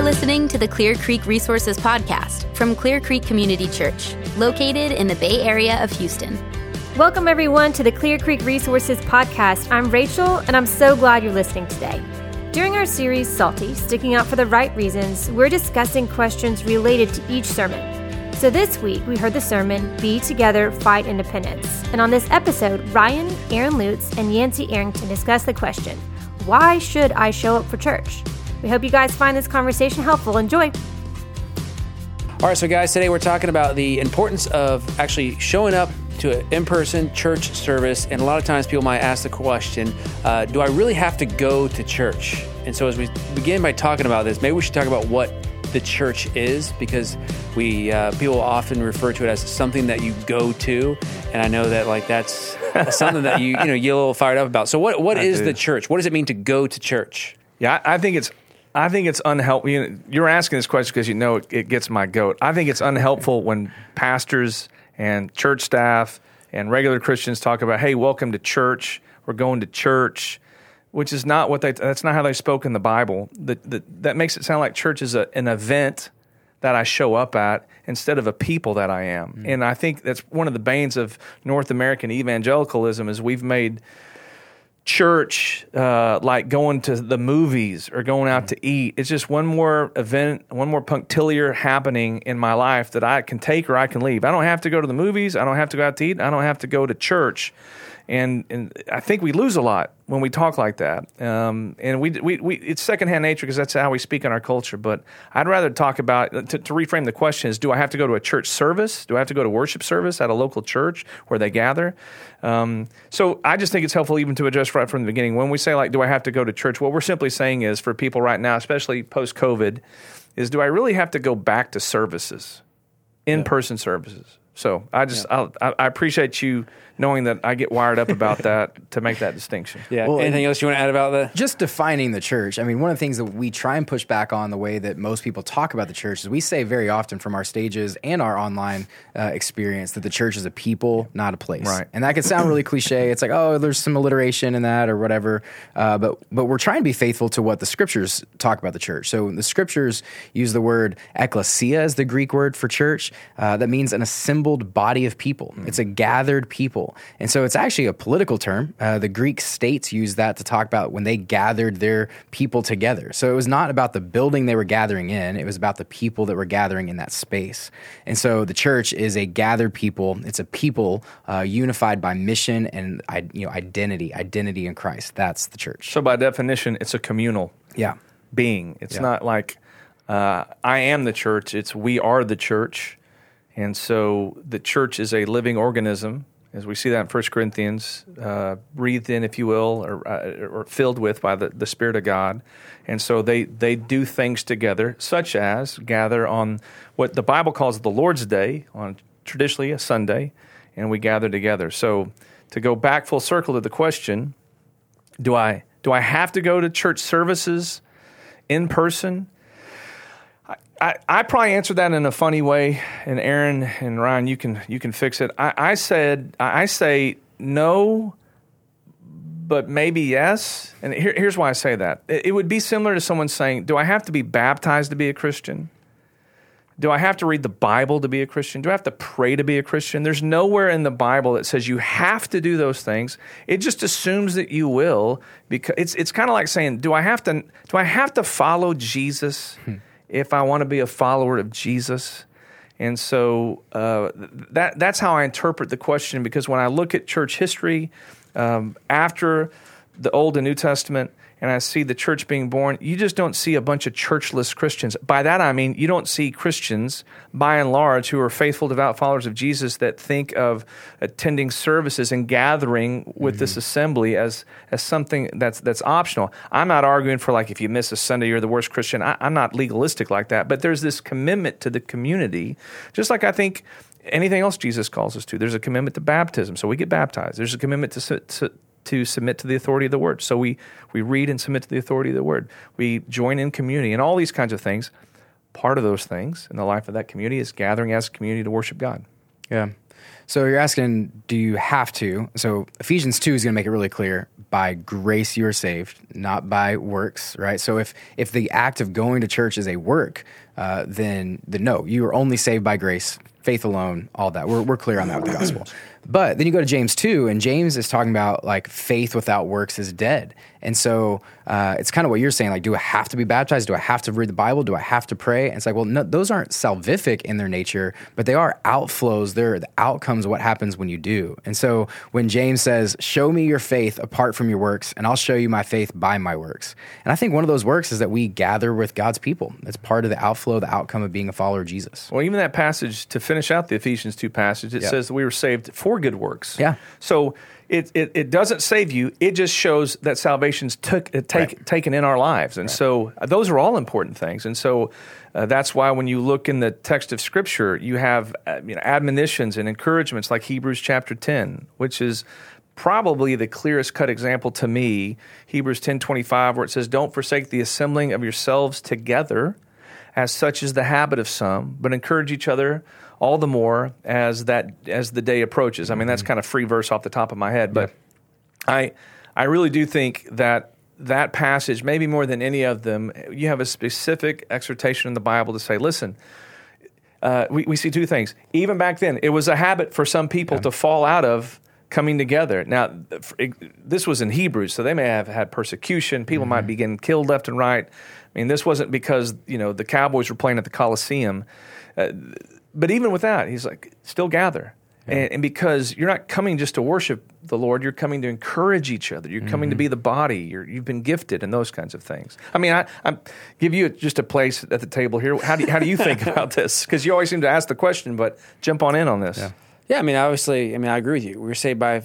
You're listening to the Clear Creek Resources Podcast from Clear Creek Community Church, located in the Bay Area of Houston. Welcome, everyone, to the Clear Creek Resources Podcast. I'm Rachel, and I'm so glad you're listening today. During our series, Salty, Sticking Out for the Right Reasons, we're discussing questions related to each sermon. So this week, we heard the sermon, Be Together, Fight Independence. And on this episode, Ryan, Aaron Lutz, and Yancey Arrington discuss the question, Why should I show up for church? We hope you guys find this conversation helpful. Enjoy. All right, so guys, today we're talking about the importance of actually showing up to an in person church service. And a lot of times people might ask the question, uh, Do I really have to go to church? And so as we begin by talking about this, maybe we should talk about what the church is because we uh, people often refer to it as something that you go to, and I know that like that's something that you you know you get a little fired up about. So what what I is do. the church? What does it mean to go to church? Yeah, I I think it's I think it's unhelpful. You you're asking this question because you know it, it gets my goat. I think it's unhelpful when pastors and church staff and regular Christians talk about, "Hey, welcome to church. We're going to church," which is not what they. That's not how they spoke in the Bible. That that, that makes it sound like church is a, an event that I show up at instead of a people that I am. Mm-hmm. And I think that's one of the banes of North American evangelicalism is we've made church uh, like going to the movies or going out to eat. It's just one more event, one more punctiliar happening in my life that I can take or I can leave. I don't have to go to the movies. I don't have to go out to eat. I don't have to go to church. And, and I think we lose a lot when we talk like that. Um, and we, we, we, it's secondhand nature because that's how we speak in our culture. But I'd rather talk about, to, to reframe the question is do I have to go to a church service? Do I have to go to worship service at a local church where they gather? Um, so I just think it's helpful even to address right from the beginning. When we say, like, do I have to go to church? What we're simply saying is for people right now, especially post COVID, is do I really have to go back to services, in person services? So I just I'll, I, I appreciate you knowing that I get wired up about that to make that distinction. Yeah. Well, Anything else you want to add about that? just defining the church. I mean, one of the things that we try and push back on the way that most people talk about the church is we say very often from our stages and our online uh, experience that the church is a people, not a place. Right. And that can sound really cliche. It's like, oh, there's some alliteration in that or whatever. Uh, but but we're trying to be faithful to what the scriptures talk about the church. So the scriptures use the word ecclesia as the Greek word for church. Uh, that means an assembled body of people. It's a gathered people. And so it's actually a political term. Uh, the Greek states used that to talk about when they gathered their people together. So it was not about the building they were gathering in, it was about the people that were gathering in that space. And so the church is a gathered people. It's a people uh, unified by mission and you know identity, identity in Christ. That's the church. So by definition, it's a communal yeah. being. It's Yeah. not like uh, I am the church. It's we are the church, and so the church is a living organism, as we see that in 1 Corinthians, uh, breathed in, if you will, or, uh, or filled with by the, the Spirit of God. And so they they do things together, such as gather on what the Bible calls the Lord's Day, on traditionally a Sunday, and we gather together. So to go back full circle to the question, do I do I have to go to church services in person? I, I, probably answered that in a funny way, and Aaron and Ryan, you can you can fix it. I, I said I say no, but maybe yes. And here, here's why I say that. It, it would be similar to someone saying, "Do I have to be baptized to be a Christian?" Do I have to read the Bible to be a Christian? Do I have to pray to be a Christian? There's nowhere in the Bible that says you have to do those things. It just assumes that you will because it's it's kind of like saying, do I have to do I have to follow Jesus hmm. If I want to be a follower of Jesus? And so uh, that that's how I interpret the question because when I look at church history um, after the Old and New Testament, and I see the church being born, you just don't see a bunch of churchless Christians. By that I mean you don't see Christians, by and large, who are faithful, devout followers of Jesus that think of attending services and gathering with this mm-hmm. assembly as as something that's that's optional. I'm not arguing for like if you miss a Sunday, you're the worst Christian. I, I'm not legalistic like that, but there's this commitment to the community, just like I think anything else Jesus calls us to. There's a commitment to baptism, so we get baptized. There's a commitment to, to to submit to the authority of the word. So we we read and submit to the authority of the word. We join in community and all these kinds of things. Part of those things in the life of that community is gathering as a community to worship God. Yeah. So you're asking, do you have to? So Ephesians 2 is going to make it really clear by grace you are saved, not by works, right? So if, if the act of going to church is a work, uh, then, then no, you are only saved by grace, faith alone, all that. We're, we're clear on that with the gospel. But then you go to James 2, and James is talking about like faith without works is dead. And so uh, it's kind of what you're saying like, do I have to be baptized? Do I have to read the Bible? Do I have to pray? And it's like, well, no, those aren't salvific in their nature, but they are outflows. They're the outcomes of what happens when you do. And so when James says, show me your faith apart from your works, and I'll show you my faith by my works. And I think one of those works is that we gather with God's people. That's part of the outflow, the outcome of being a follower of Jesus. Well, even that passage, to finish out the Ephesians 2 passage, it Yeah. says that we were saved for good works. Yeah. So it, it, it doesn't save you. It just shows that salvation's took, uh, take, Right. taken in our lives. And so uh, those are all important things. And so uh, that's why when you look in the text of Scripture, you have uh, you know, admonitions and encouragements like Hebrews chapter 10, which is probably the clearest cut example to me hebrews 10.25 where it says don't forsake the assembling of yourselves together as such is the habit of some, but encourage each other all the more as that as the day approaches. I mean, that's kind of free verse off the top of my head, but I I really do think that that passage, maybe more than any of them, you have a specific exhortation in the Bible to say, listen. Uh, we, we see two things. Even back then, it was a habit for some people to fall out of coming together. Now, this was in Hebrews, so they may have had persecution. People might be getting killed left and right. I mean, this wasn't because you know the Cowboys were playing at the Coliseum. Uh, but even with that, he's like, still gather. And, and because you're not coming just to worship the Lord, you're coming to encourage each other. You're coming to mm-hmm. be the body. You're, you've been gifted and those kinds of things. I mean, I, I give you just a place at the table here. How do you, how do you think about this? Because you always seem to ask the question, but jump on in on this. Yeah, I mean, obviously, I mean, I agree with you. We're saved by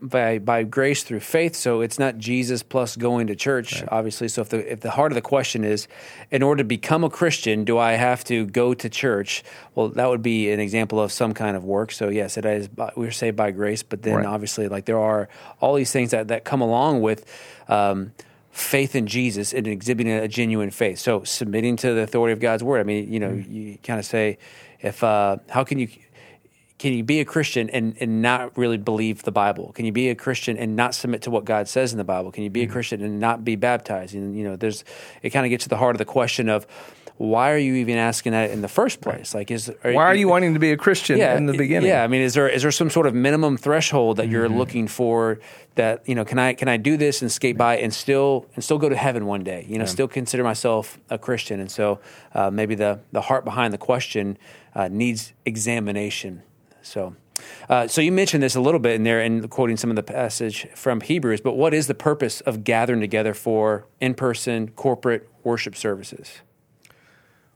by by grace through faith, so it's not Jesus plus going to church, obviously. So if the if the heart of the question is, in order to become a Christian, do I have to go to church? Well, that would be an example of some kind of work. So yes, it is. by- We're saved by grace, but then Right. obviously, like there are all these things that that come along with. Um, Faith in Jesus and exhibiting a genuine faith. So submitting to the authority of God's word. I mean, you know, you kind of say, if uh, how can you can you be a Christian and, and not really believe the Bible? Can you be a Christian and not submit to what God says in the Bible? Can you be a Christian and not be baptized? And you know, there's it kind of gets to the heart of the question of why are you even asking that in the first place? Like, is Why are you wanting to be a Christian in the beginning? Yeah, I mean, is there is there some sort of minimum threshold that you're looking for? That you know, can I can I do this and skate by and still and still go to heaven one day? You know, still consider myself a Christian. And so uh, maybe the the heart behind the question uh, needs examination. So. Uh, so you mentioned this a little bit in there, and quoting some of the passage from Hebrews. But what is the purpose of gathering together for in-person corporate worship services?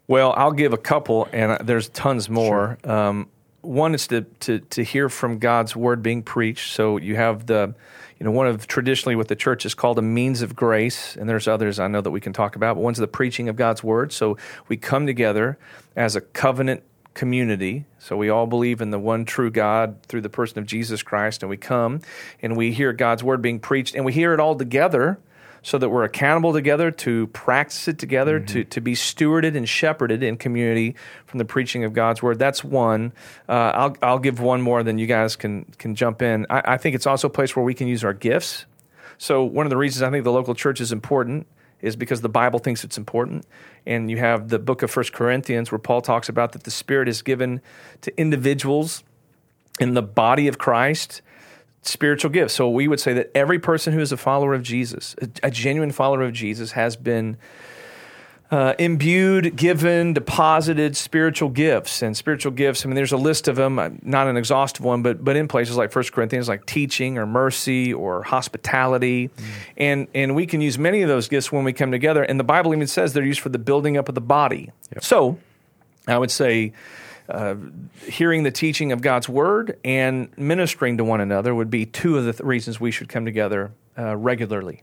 Well, I'll give a couple, and uh, there's tons more. Um, one is to, to to hear from God's word being preached. So you have the, you know, one of traditionally what the church is called a means of grace, and there's others I know that we can talk about. But one's the preaching of God's word. So we come together as a covenant community. So we all believe in the one true God through the person of Jesus Christ, and we come and we hear God's word being preached, and we hear it all together so that we're accountable together to practice it together, to, to be stewarded and shepherded in community from the preaching of God's word. That's one. Uh, I'll, I'll give one more, then you guys can, can jump in. I, I think it's also a place where we can use our gifts. So, one of the reasons I think the local church is important is because the Bible thinks it's important. And you have the book of First Corinthians where Paul talks about that the Spirit is given to individuals in the body of Christ spiritual gifts. So we would say that every person who is a follower of Jesus, a, a genuine follower of Jesus, has been uh, imbued, given, deposited spiritual gifts. And spiritual gifts, I mean, there's a list of them, uh, not an exhaustive one, but but in places like 1 Corinthians, like teaching or mercy or hospitality. And, and we can use many of those gifts when we come together. And the Bible even says they're used for the building up of the body. So I would say uh, hearing the teaching of God's word and ministering to one another would be two of the th- reasons we should come together uh, regularly.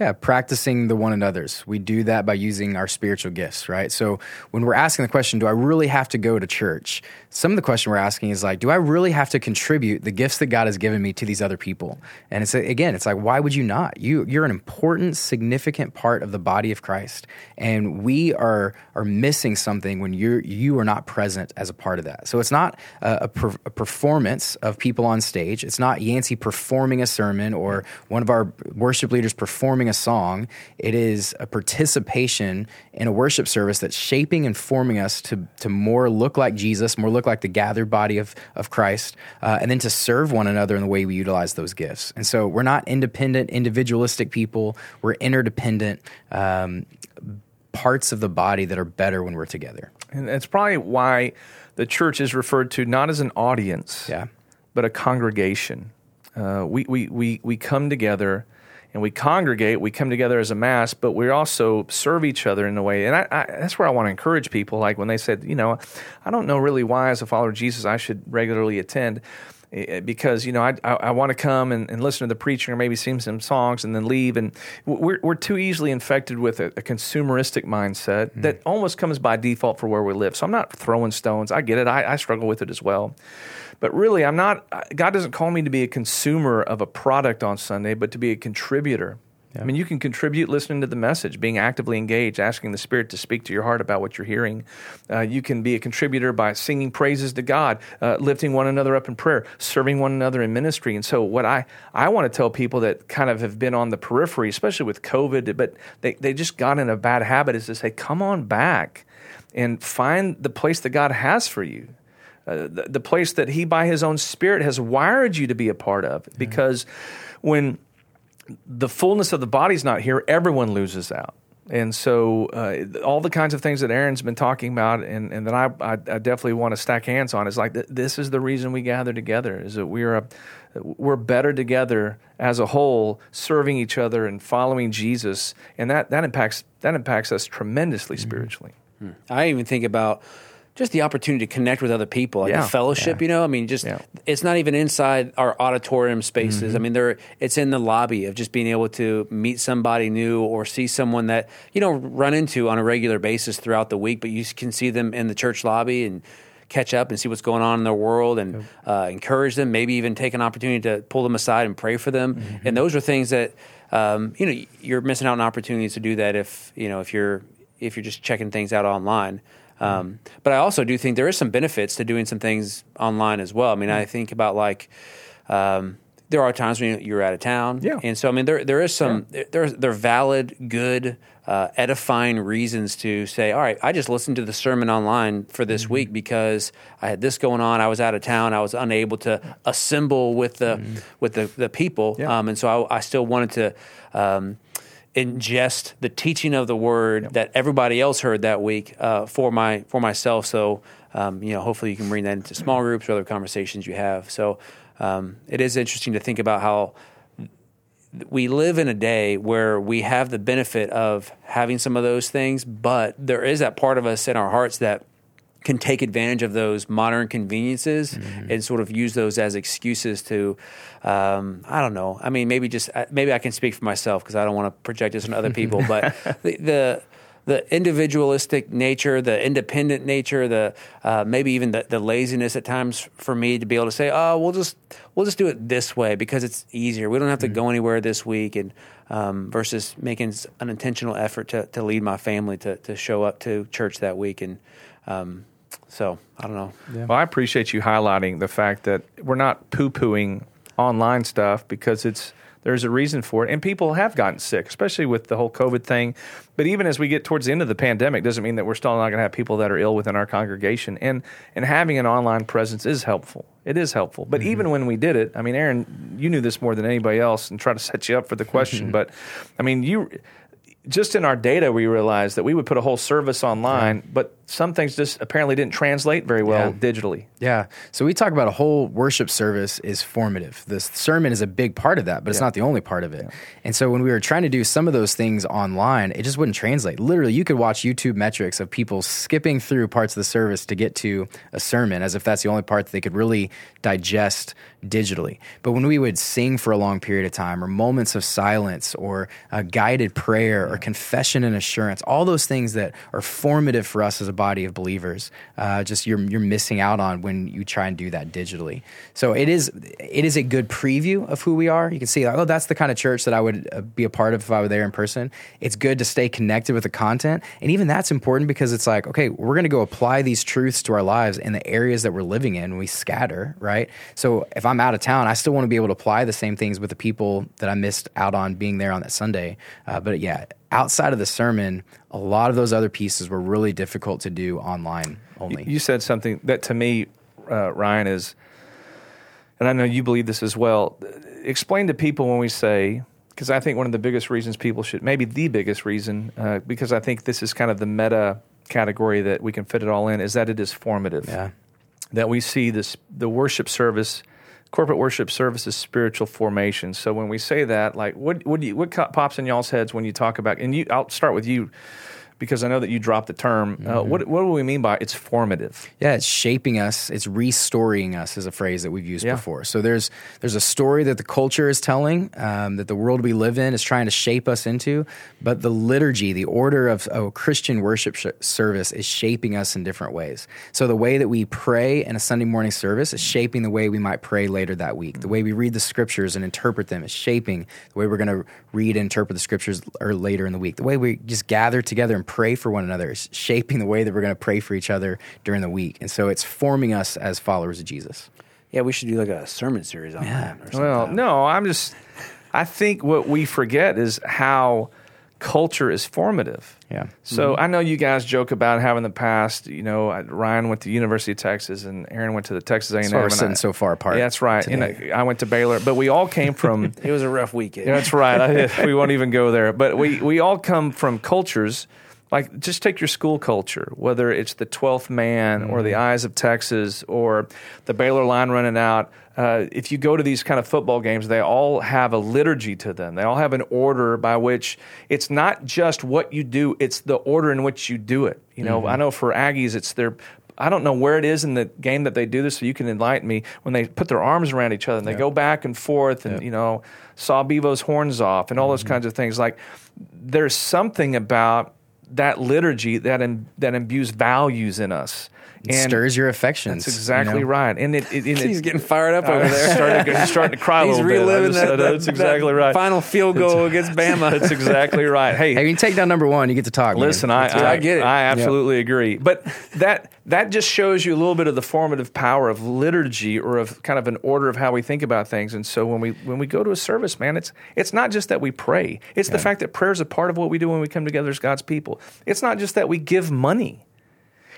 Yeah, practicing the one another's. We do that by using our spiritual gifts, right? So when we're asking the question, do I really have to go to church? Some of the question we're asking is like, do I really have to contribute the gifts that God has given me to these other people? And it's again, it's like, why would you not? You you're an important, significant part of the body of Christ, and we are are missing something when you're you are not present as a part of that. So it's not a, a, per, a performance of people on stage. It's not Yancey performing a sermon or one of our worship leaders performing a song. It is a participation in a worship service that's shaping and forming us to, to more look like Jesus, more look like the gathered body of, of Christ, uh, and then to serve one another in the way we utilize those gifts. And so we're not independent, individualistic people, we're interdependent. Um, parts of the body that are better when we're together. And that's probably why the church is referred to not as an audience, yeah. but a congregation. Uh, we, we, we, we come together and we congregate, we come together as a mass, but we also serve each other in a way. And I, I, that's where I want to encourage people. Like when they said, you know, I don't know really why, as a follower of Jesus, I should regularly attend eh, because you know I, I, I want to come and, and, listen to the preaching or maybe sing some songs and then leave. And we're, we're too easily infected with a, a consumeristic mindset mm that almost comes by default for where we live. So I'm not throwing stones. I get it. I, I struggle with it as well but really, I'm not, God doesn't call me to be a consumer of a product on Sunday, but to be a contributor. Yeah. I mean, you can contribute listening to the message, being actively engaged, asking the Spirit to speak to your heart about what you're hearing. Uh, you can be a contributor by singing praises to God, uh, lifting one another up in prayer, serving one another in ministry. And so, what I, I want to tell people that kind of have been on the periphery, especially with COVID, but they, they just got in a bad habit, is to say, come on back and find the place that God has for you. Uh, the, the, place that he by his own spirit has wired you to be a part of. Because when the fullness of the body's not here everyone loses out. And so uh, all the kinds of things that aaron's been talking about and, and that I, I, I, definitely want to stack hands on is like th- this is the reason we gather together is that we're a, we're better together as a whole serving each other and following jesus. And that, that impacts that impacts us tremendously mm-hmm. spiritually. Mm-hmm. i even think about just the opportunity to connect with other people, like yeah, the fellowship. Yeah. You know, I mean, just yeah. it's not even inside our auditorium spaces. Mm-hmm. I mean, there it's in the lobby of just being able to meet somebody new or see someone that you know run into on a regular basis throughout the week, but you can see them in the church lobby and catch up and see what's going on in their world and uh, encourage them. Maybe even take an opportunity to pull them aside and pray for them. Mm-hmm. And those are things that um, you know you're missing out on opportunities to do that if you know if you're if you're just checking things out online. Um, but I also do think there is some benefits to doing some things online as well. I mean, I think about like um, there are times when you're out of town, yeah. and so I mean there there is some yeah. there there are valid, good, uh, edifying reasons to say, all right, I just listened to the sermon online for this mm-hmm. week because I had this going on. I was out of town. I was unable to assemble with the mm-hmm. with the the people, yeah. um, and so I, I, still wanted to. Ingest the teaching of the word yep. that everybody else heard that week uh, for my for myself. So um, you know, hopefully you can bring that into small groups or other conversations you have. So um, it is interesting to think about how we live in a day where we have the benefit of having some of those things, but there is that part of us in our hearts that can take advantage of those modern conveniences mm-hmm. and sort of use those as excuses to um, I don't know. I mean, maybe just uh, maybe I can speak for myself because I don't want to project this on other people. but the, the, the individualistic nature, the independent nature, the uh, maybe even the, the laziness at times for me to be able to say, oh, we'll just we'll just do it this way because it's easier. We don't have to mm-hmm. go anywhere this week, and um, versus making an intentional effort to, to lead my family to to show up to church that week and. Um, so I don't know. Yeah. Well, I appreciate you highlighting the fact that we're not poo pooing online stuff because it's there's a reason for it. And people have gotten sick, especially with the whole COVID thing. But even as we get towards the end of the pandemic, doesn't mean that we're still not going to have people that are ill within our congregation. And and having an online presence is helpful. It is helpful. But mm-hmm. even when we did it, I mean, Aaron, you knew this more than anybody else, and try to set you up for the question. But I mean, you just in our data, we realized that we would put a whole service online, but some things just apparently didn't translate very well Yeah. digitally. Yeah. So we talk about a whole worship service is formative. The sermon is a big part of that, but it's not the only part of it. And so when we were trying to do some of those things online, it just wouldn't translate. Literally, you could watch YouTube metrics of people skipping through parts of the service to get to a sermon as if that's the only part that they could really digest digitally. But when we would sing for a long period of time, or moments of silence, or a guided prayer, or confession and assurance, all those things that are formative for us as a body of believers, uh, just you're you're missing out on when you try and do that digitally. So it is it is a good preview of who we are. You can see, like, oh, that's the kind of church that I would uh, be a part of if I were there in person. It's good to stay connected with the content, and even that's important because it's like, okay, we're going to go apply these truths to our lives in the areas that we're living in. We scatter, right? So if I'm out of town, I still want to be able to apply the same things with the people that I missed out on being there on that Sunday. Uh, but yeah, outside of the sermon, a lot of those other pieces were really difficult to do online only. You said something that to me, uh, Ryan, is, and I know you believe this as well. Explain to people when we say, because I think one of the biggest reasons people should, maybe the biggest reason, uh, because I think this is kind of the meta category that we can fit it all in, is that it is formative. yeah. that we see this the worship service corporate worship service is spiritual formation. So when we say that like what what do you, what pops in y'all's heads when you talk about and you I'll start with you because I know that you dropped the term uh, what what do we mean by it's formative Yeah, it's shaping us. It's restoring us is a phrase that we've used Yeah. before. So there's there's a story that the culture is telling, um, that the world we live in is trying to shape us into, but the liturgy, the order of a Christian worship sh- service, is shaping us in different ways. So the way that we pray in a Sunday morning service is shaping the way we might pray later that week. The way we read the scriptures and interpret them is shaping the way we're going to read and interpret the scriptures or later in the week. The way we just gather together and pray for one another is shaping the way that we're going to pray for each other during the week. And so it's forming us as followers of Jesus. Yeah, we should do like a sermon series on that. Or something. well no I'm just I think what we forget is how culture is formative Yeah. So mm-hmm. I know you guys joke about how in the past, you know, Ryan went to the University of Texas and Aaron went to the Texas A&M. That's why we're and sitting I- so far apart. Yeah, that's right. And today. I, I went to Baylor, but we all came from. It was a rough weekend. Yeah, that's right. I, we won't even go there. But we, we all come from cultures. Like, just take your school culture, whether it's the 12th man or the mm-hmm. Eyes of Texas or the Baylor line running out. Uh, if you go to these kind of football games, they all have a liturgy to them. They all have an order by which it's not just what you do, it's the order in which you do it. You know, mm-hmm. I know for Aggies, it's their I don't know where it is in the game that they do this, so you can enlighten me. When they put their arms around each other and they go back and forth, and you know, saw Bevo's horns off, and all those mm-hmm. kinds of things. Like, there's something about that liturgy that that imbues values in us. It stirs your affections. That's exactly you know? right. And it, it, and He's it- getting fired up over there. starting, to, he's starting to cry a He's little bit. Reliving just- that, that- That's exactly right. Final field goal against Bama. That's exactly right. Hey, Hey, when you take down number one, you get to talk. Listen, I, I, I get it. I absolutely agree. But that that just shows you a little bit of the formative power of liturgy or of kind of an order of how we think about things. And so when we when we go to a service, man, it's it's not just that we pray. It's the fact that prayer is a part of what we do when we come together as God's people. It's not just that we give money.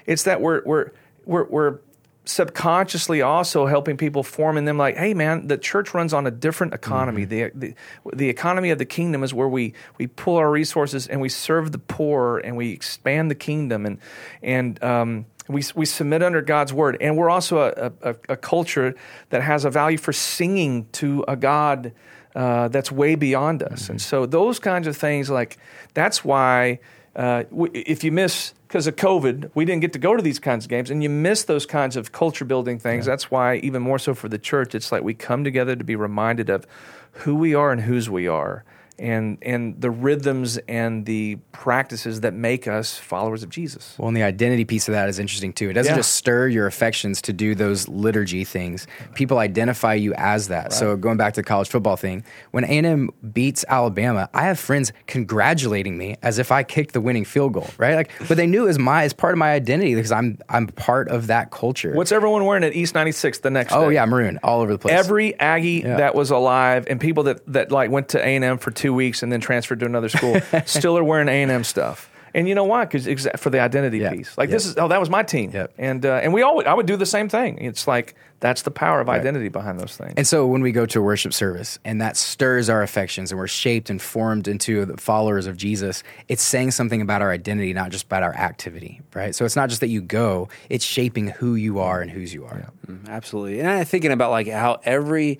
It's that we're we're we're, we're subconsciously also helping people form in them like hey man the church runs on a different economy. The, the the economy of the kingdom is where we we pull our resources and we serve the poor and we expand the kingdom. And and um, we, we submit under God's word, and we're also a, a, a culture that has a value for singing to a God uh, that's way beyond us. And so, those kinds of things, like that's why uh, if you miss because of COVID, we didn't get to go to these kinds of games, and you miss those kinds of culture building things. That's why, even more so for the church, it's like we come together to be reminded of who we are and whose we are. And, and the rhythms and the practices that make us followers of Jesus. Well, and the identity piece of that is interesting too. It doesn't Yeah. just stir your affections to do those liturgy things. People identify you as that. So going back to the college football thing, when A&M beats Alabama, I have friends congratulating me as if I kicked the winning field goal, right? Like, but they knew it was my as part of my identity because I'm I'm part of that culture. What's everyone wearing at East 96 the next oh day? yeah, maroon all over the place. Every Aggie Yeah. that was alive and people that, that like went to A&M for two weeks and then transferred to another school still are wearing A&M stuff. And you know why? Because exa- for the identity Yeah. piece. Like Yep. this is oh that was my team. Yep. And uh, and we all I would do the same thing. It's like that's the power of identity behind those things. And so when we go to a worship service and that stirs our affections and we're shaped and formed into the followers of Jesus, it's saying something about our identity, not just about our activity, right? So it's not just that you go, it's shaping who you are and whose you are. Absolutely. And I'm thinking about like how every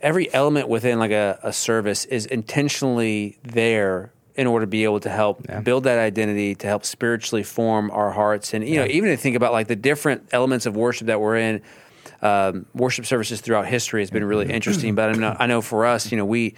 every element within like a, a service is intentionally there in order to be able to help build that identity, to help spiritually form our hearts. And you know, even to think about like the different elements of worship that we're in. Um, worship services throughout history has been really interesting, but I know, I know for us, you know, we,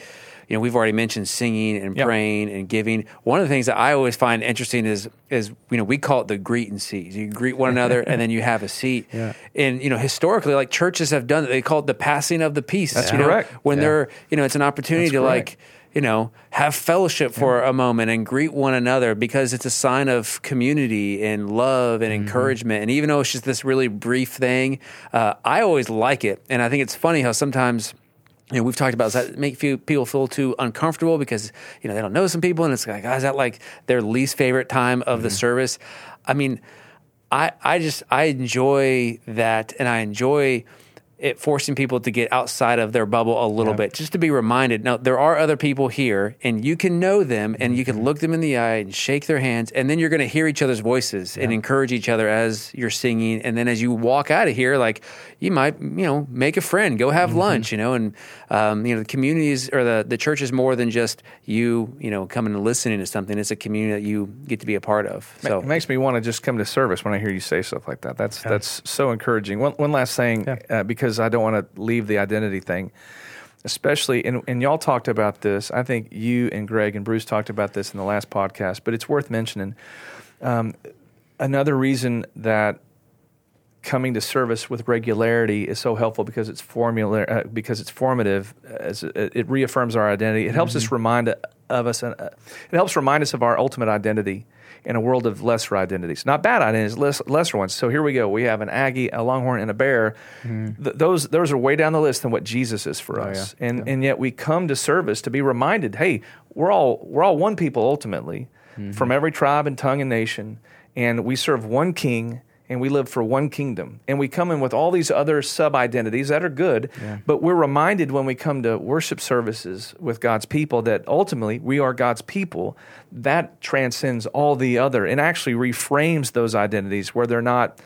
you know, we've already mentioned singing and Yep. praying and giving. One of the things that I always find interesting is, is you know, we call it the greet and seat. You greet one another, and then you have a seat. Yeah. And you know, historically, like churches have done it. They call it the passing of the peace. That's you know? correct. When Yeah. they're, you know, it's an opportunity That's to correct. like, you know, have fellowship for a moment and greet one another because it's a sign of community and love and encouragement. And even though it's just this really brief thing, uh, I always like it. And I think it's funny how sometimes you know, we've talked about does that make few people feel too uncomfortable because you know they don't know some people, and it's like, oh, is that like their least favorite time of the mm-hmm. service? I mean, I I just I enjoy that, and I enjoy it forcing people to get outside of their bubble a little bit, just to be reminded. No, there are other people here, and you can know them, and you can look them in the eye and shake their hands, and then you're going to hear each other's voices and encourage each other as you're singing, and then as you walk out of here, like you might, you know, make a friend, go have lunch, you know, and um, you know, the communities or the the church is more than just you, you know, coming and listening to something. It's a community that you get to be a part of. So it makes me want to just come to service when I hear you say stuff like that. That's that's so encouraging. One one last thing, uh, because I don't want to leave the identity thing, especially and, and y'all talked about this. I think you and Greg and Bruce talked about this in the last podcast, but it's worth mentioning. Um, another reason that coming to service with regularity is so helpful because it's formula uh, because it's formative as it, it reaffirms our identity it helps us remind of us uh, it helps remind us of our ultimate identity in a world of lesser identities. Not bad identities less, lesser ones. So here we go. We have an aggie a longhorn and a bear. Mm-hmm. Th- those those are way down the list than what jesus is for oh, us. and and yet we come to service to be reminded hey we're all we're all one people ultimately mm-hmm. from every tribe and tongue and nation. And we serve one king and we live for one kingdom. And we come in with all these other sub identities that are good, but we're reminded when we come to worship services with God's people that ultimately we are God's people. That transcends all the other and actually reframes those identities where they're not.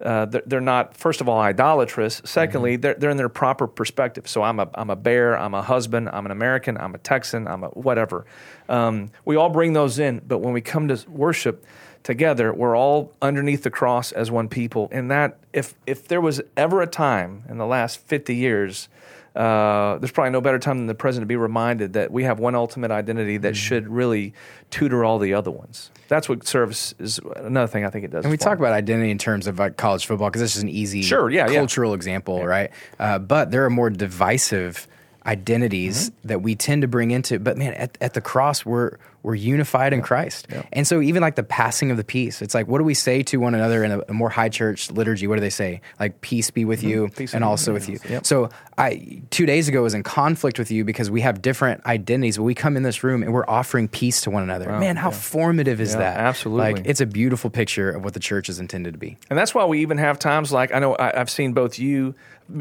Uh, they're, not, first of all, idolatrous. Secondly, they're, they're in their proper perspective. So I'm a, I'm a bear, I'm a husband, I'm an American, I'm a Texan, I'm a whatever. Um, we all bring those in, but when we come to worship, together we're all underneath the cross as one people. And that if if there was ever a time in the last 50 years uh, there's probably no better time than the present to be reminded that we have one ultimate identity that should really tutor all the other ones. That's what service is another thing i think it does And we talk about identity in terms of like college football because this is an easy Sure, yeah, yeah. cultural example, right? Uh, but there are more divisive identities Mm-hmm. that we tend to bring into. But man, at, at the cross, we're we're unified in Christ, and so even like the passing of the peace, it's like what do we say to one another in a, a more high church liturgy? What do they say? Like peace be with you, Mm-hmm. Peace and also with with you. you. Yep. So I two days ago was in conflict with you because we have different identities, but we come in this room and we're offering peace to one another. man, how formative is Yeah, that? absolutely. Like it's a beautiful picture of what the church is intended to be. And that's why we even have times like I know I, I've seen both you,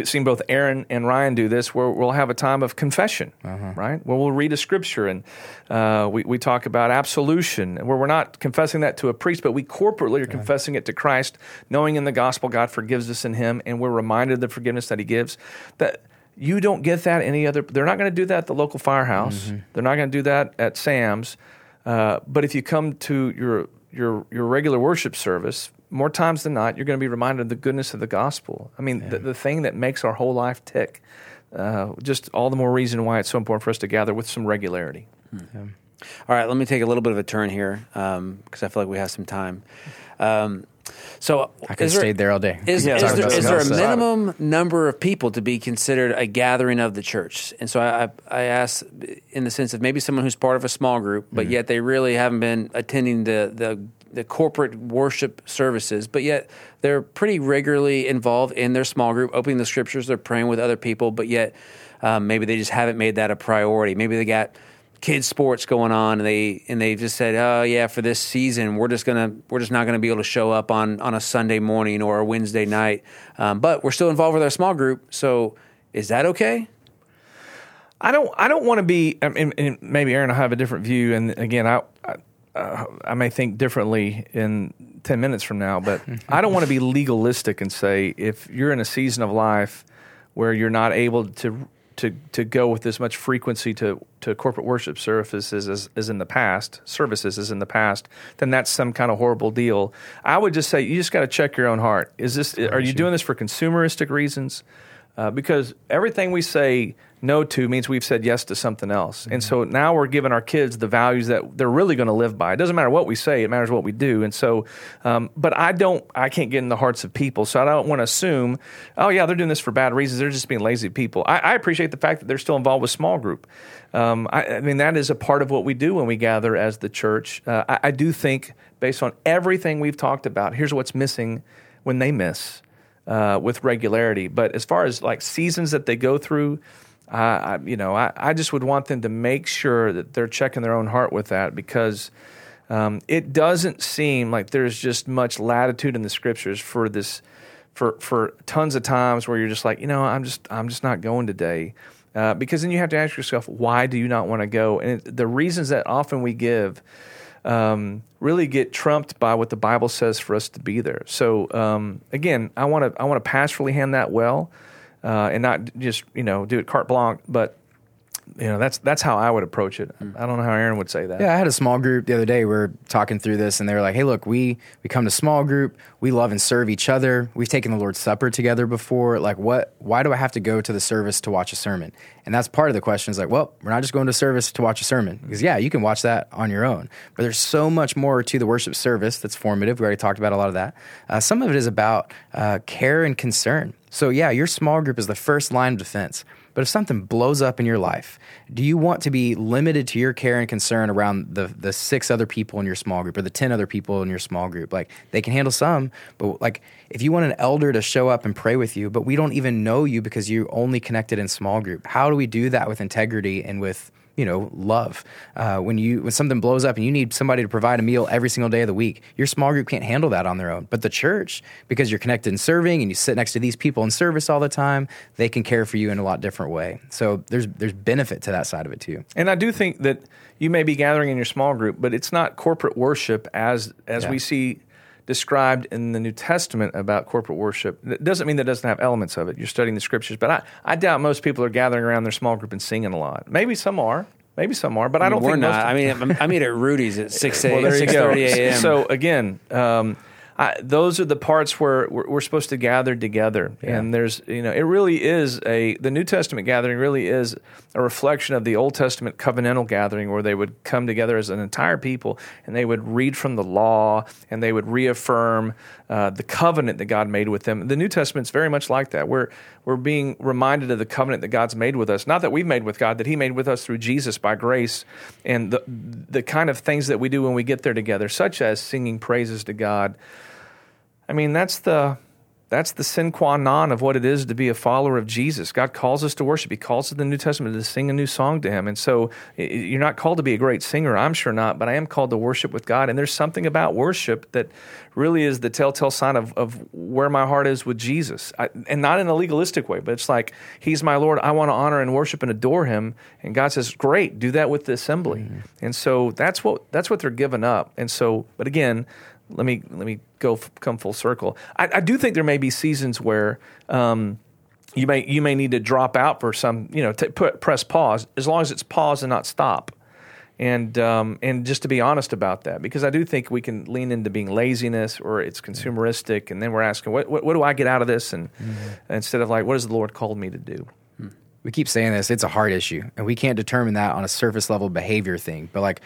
seen both Aaron and Ryan do this, where we'll have a time of confession, right? Where we'll read a scripture and uh, we we talk about absolution, where we're not confessing that to a priest, but we corporately are confessing it to Christ, knowing in the gospel God forgives us in Him, and we're reminded of the forgiveness that He gives. That you don't get that any other. They're not going to do that at the local firehouse. They're not going to do that at Sam's. Uh, but if you come to your your your regular worship service, more times than not, you're going to be reminded of the goodness of the gospel. I mean, the, the thing that makes our whole life tick. Uh, just all the more reason why it's so important for us to gather with some regularity. All right, let me take a little bit of a turn here because I feel like we have some time. Um, so I could have is there- stayed there all day. Is, Yeah, is talk there, about is there a minimum number of people to be considered a gathering of the church? And so I, I, I ask in the sense of maybe someone who's part of a small group, but yet they really haven't been attending the, the, the corporate worship services, but yet they're pretty regularly involved in their small group, opening the scriptures, they're praying with other people, but yet um, maybe they just haven't made that a priority. Maybe they got kids sports going on and they and they just said oh yeah for this season we're just gonna we're just not gonna be able to show up on on a sunday morning or a wednesday night um, but we're still involved with our small group so is that okay I don't. I don't want to be. I mean, maybe Aaron will have a different view, and again, I, I, uh, I may think differently in ten minutes from now. But I don't want to be legalistic and say if you're in a season of life where you're not able to to to go with as much frequency to to corporate worship services as, as in the past, services as in the past, then that's some kind of horrible deal. I would just say you just got to check your own heart. Is this? Are you doing this for consumeristic reasons? Uh, because everything we say no to means we've said yes to something else. Mm-hmm. And so now we're giving our kids the values that they're really going to live by. It doesn't matter what we say, it matters what we do. And so, um, but I don't, I can't get in the hearts of people. So I don't want to assume, oh, yeah, they're doing this for bad reasons. They're just being lazy people. I, I appreciate the fact that they're still involved with small group. Um, I, I, mean, that is a part of what we do when we gather as the church. Uh, I, I do think, based on everything we've talked about, here's what's missing when they miss uh, with regularity. But as far as like seasons that they go through, I, you know, I, I just would want them to make sure that they're checking their own heart with that because um, it doesn't seem like there's just much latitude in the scriptures for this for for tons of times where you're just like, you know, I'm just I'm just not going today. Uh, because then you have to ask yourself, why do you not want to go? And it, the reasons that often we give um, really get trumped by what the Bible says for us to be there. So um, again, I want to I want to pastorally hand that well, uh, and not just you know do it carte blanche, but you know that's that's how I would approach it. I don't know how Aaron would say that. Yeah, I had a small group the other day. We are talking through this, and they were like, "Hey, look, we we come to small group. We love and serve each other. We've taken the Lord's Supper together before. Like, what? Why do I have to go to the service to watch a sermon?" And that's part of the question. Is like, well, we're not just going to service to watch a sermon because yeah, you can watch that on your own, but there's so much more to the worship service that's formative. We already talked about a lot of that. Uh, some of it is about uh, care and concern. So yeah, your small group is the first line of defense. But if something blows up in your life, do you want to be limited to your care and concern around the the six other people in your small group or the 10 other people in your small group? Like they can handle some, but like if you want an elder to show up and pray with you, but we don't even know you because you're only connected in small group. How do we do that with integrity and with you know love. Uh, when you when something blows up and you need somebody to provide a meal every single day of the week your small group can't handle that on their own. But the church because you're connected in serving and you sit next to these people in service all the time they can care for you in a lot different way. So there's there's benefit to that side of it too. And i do think that you may be gathering in your small group but it's not corporate worship as as yeah. we see described in the New Testament about corporate worship. It doesn't mean that it doesn't have elements of it. You're studying the scriptures, but I, I doubt most people are gathering around their small group and singing a lot. Maybe some are. Maybe some are, but I don't We're think not. I mean, I mean at Rudy's at six a.m. well, six thirty a.m. So again, um, I, those are the parts where we're, we're supposed to gather together. Yeah. And there's, you know, it really is a, the New Testament gathering really is a reflection of the Old Testament covenantal gathering where they would come together as an entire people and they would read from the law and they would reaffirm uh, the covenant that God made with them. The New Testament's very much like that. We're, we're being reminded of the covenant that God's made with us. Not that we've made with God, that He made with us through Jesus by grace and the, the kind of things that we do when we get there together, such as singing praises to God I mean, that's the that's the sine qua non of what it is to be a follower of Jesus. God calls us to worship. He calls us in the New Testament to sing a new song to Him. And so you're not called to be a great singer, I'm sure not, but I am called to worship with God. And there's something about worship that really is the telltale sign of, of where my heart is with Jesus. I, and not in a legalistic way, but it's like, He's my Lord. I want to honor and worship and adore Him. And God says, Great, do that with the assembly. Mm-hmm. And so that's what, that's what they're giving up. And so, but again, let me let me go come full circle. I, I do think there may be seasons where um, you may you may need to drop out for some you know t- put press pause as long as it's pause and not stop. And um, and just to be honest about that, because I do think we can lean into being laziness or it's consumeristic, and then we're asking, what what, what do I get out of this? And mm-hmm. instead of like, what has the Lord called me to do? Hmm. We keep saying this; it's a hard issue, and we can't determine that on a surface level behavior thing. But like,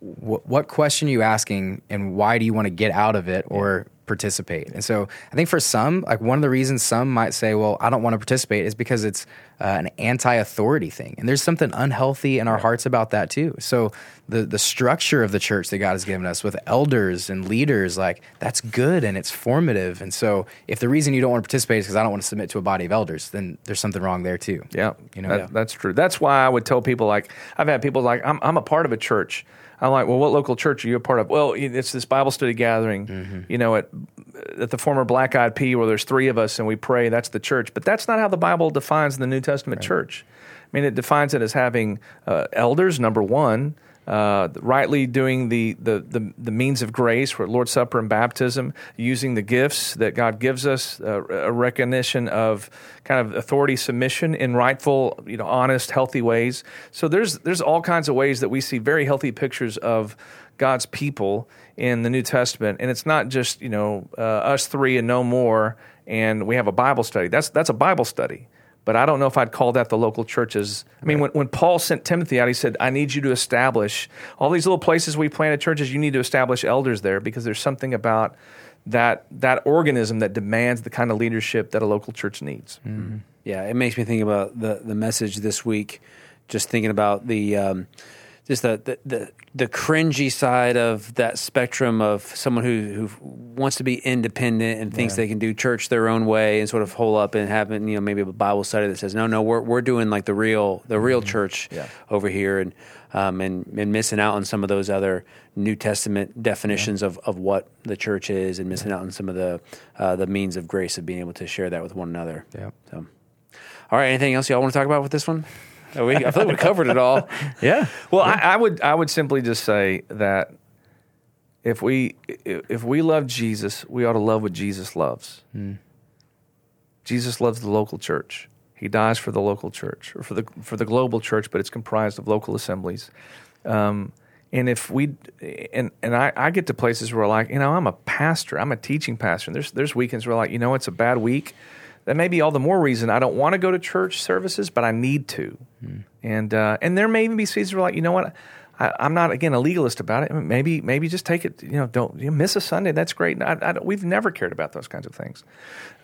what question are you asking and why do you want to get out of it or participate. And so I think for some, like one of the reasons some might say, well, I don't want to participate is because it's uh, an anti-authority thing. And there's something unhealthy in our hearts about that too. So the the structure of the church that God has given us with elders and leaders, like that's good and it's formative. And so if the reason you don't want to participate is because I don't want to submit to a body of elders, then there's something wrong there too. Yeah, You know, that, yeah. that's true. That's why I would tell people like I've had people like I'm I'm a part of a church. I'm like, well, what local church are you a part of? Well, it's this Bible study gathering, Mm-hmm. you know, at at the former Black Eyed Pea where there's three of us and we pray. That's the church, but that's not how the Bible defines the New Testament church. I mean, it defines it as having uh, elders, number one, uh, rightly doing the, the, the, the means of grace for Lord's Supper and baptism, using the gifts that God gives us, uh, a recognition of kind of authority submission in rightful, you know, honest, healthy ways. So there's there's all kinds of ways that we see very healthy pictures of God's people in the New Testament, and it's not just you know uh, us three and no more, and we have a Bible study. That's that's a Bible study. But I don't know if I'd call that the local churches. I mean, when, when Paul sent Timothy out, he said, I need you to establish all these little places we planted churches, you need to establish elders there because there's something about that, that organism that demands the kind of leadership that a local church needs. Yeah, it makes me think about the the message this week. Just thinking about the um, just the, the the the cringy side of that spectrum of someone who who wants to be independent and thinks they can do church their own way and sort of hole up and having you know maybe a Bible study that says no no we're we're doing like the real the real church Yeah. over here and um, and and missing out on some of those other New Testament definitions of, of what the church is and missing out on some of the uh, the means of grace of being able to share that with one another. Yeah. So. All right. Anything else y'all want to talk about with this one? We, I like we covered it all. Yeah. Well, I, I would I would simply just say that if we if we love Jesus, we ought to love what Jesus loves. Jesus loves the local church. He dies for the local church or for the for the global church, but it's comprised of local assemblies. Um, and if we and and I, I get to places where like you know I'm a pastor, I'm a teaching pastor. And there's there's weekends where like you know it's a bad week. That may be all the more reason I don't want to go to church services, but I need to. And uh, and there may even be seasons where like you know what. I, I'm not again a legalist about it. Maybe, maybe just take it. You know, don't you miss a Sunday. That's great. I, I we've never cared about those kinds of things.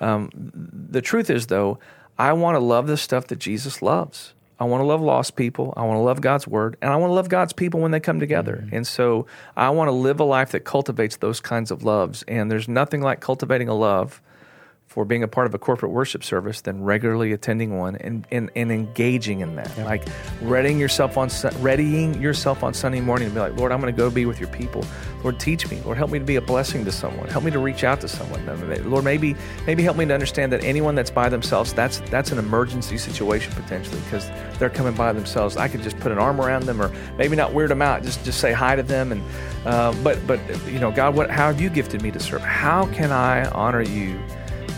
Um, the truth is, though, I want to love the stuff that Jesus loves. I want to love lost people. I want to love God's word, and I want to love God's people when they come together. And so, I want to live a life that cultivates those kinds of loves. And there's nothing like cultivating a love for being a part of a corporate worship service than regularly attending one and, and, and engaging in that. Like readying yourself on readying yourself on Sunday morning and be like, Lord, I'm going to go be with your people. Lord, teach me. Lord, help me to be a blessing to someone. Help me to reach out to someone. Lord, maybe maybe help me to understand that anyone that's by themselves, that's that's an emergency situation potentially because they're coming by themselves. I could just put an arm around them or maybe not weird them out, just just say hi to them. And uh, but but you know, God, what how have you gifted me to serve? How can I honor you?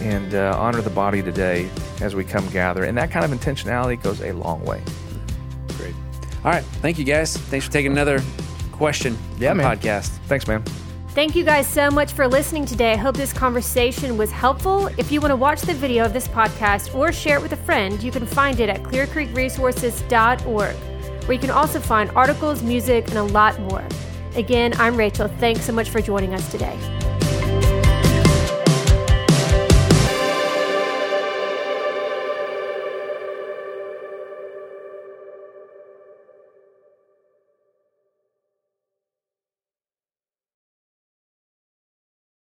And uh, honor the body today as we come gather. And that kind of intentionality goes a long way. Great. All right. Thank you, guys. Thanks for taking another question Yeah, on the man. podcast. Thanks, man. Thank you guys so much for listening today. I hope this conversation was helpful. If you want to watch the video of this podcast or share it with a friend, you can find it at clearcreekresources.org, where you can also find articles, music, and a lot more. Again, I'm Rachel. Thanks so much for joining us today.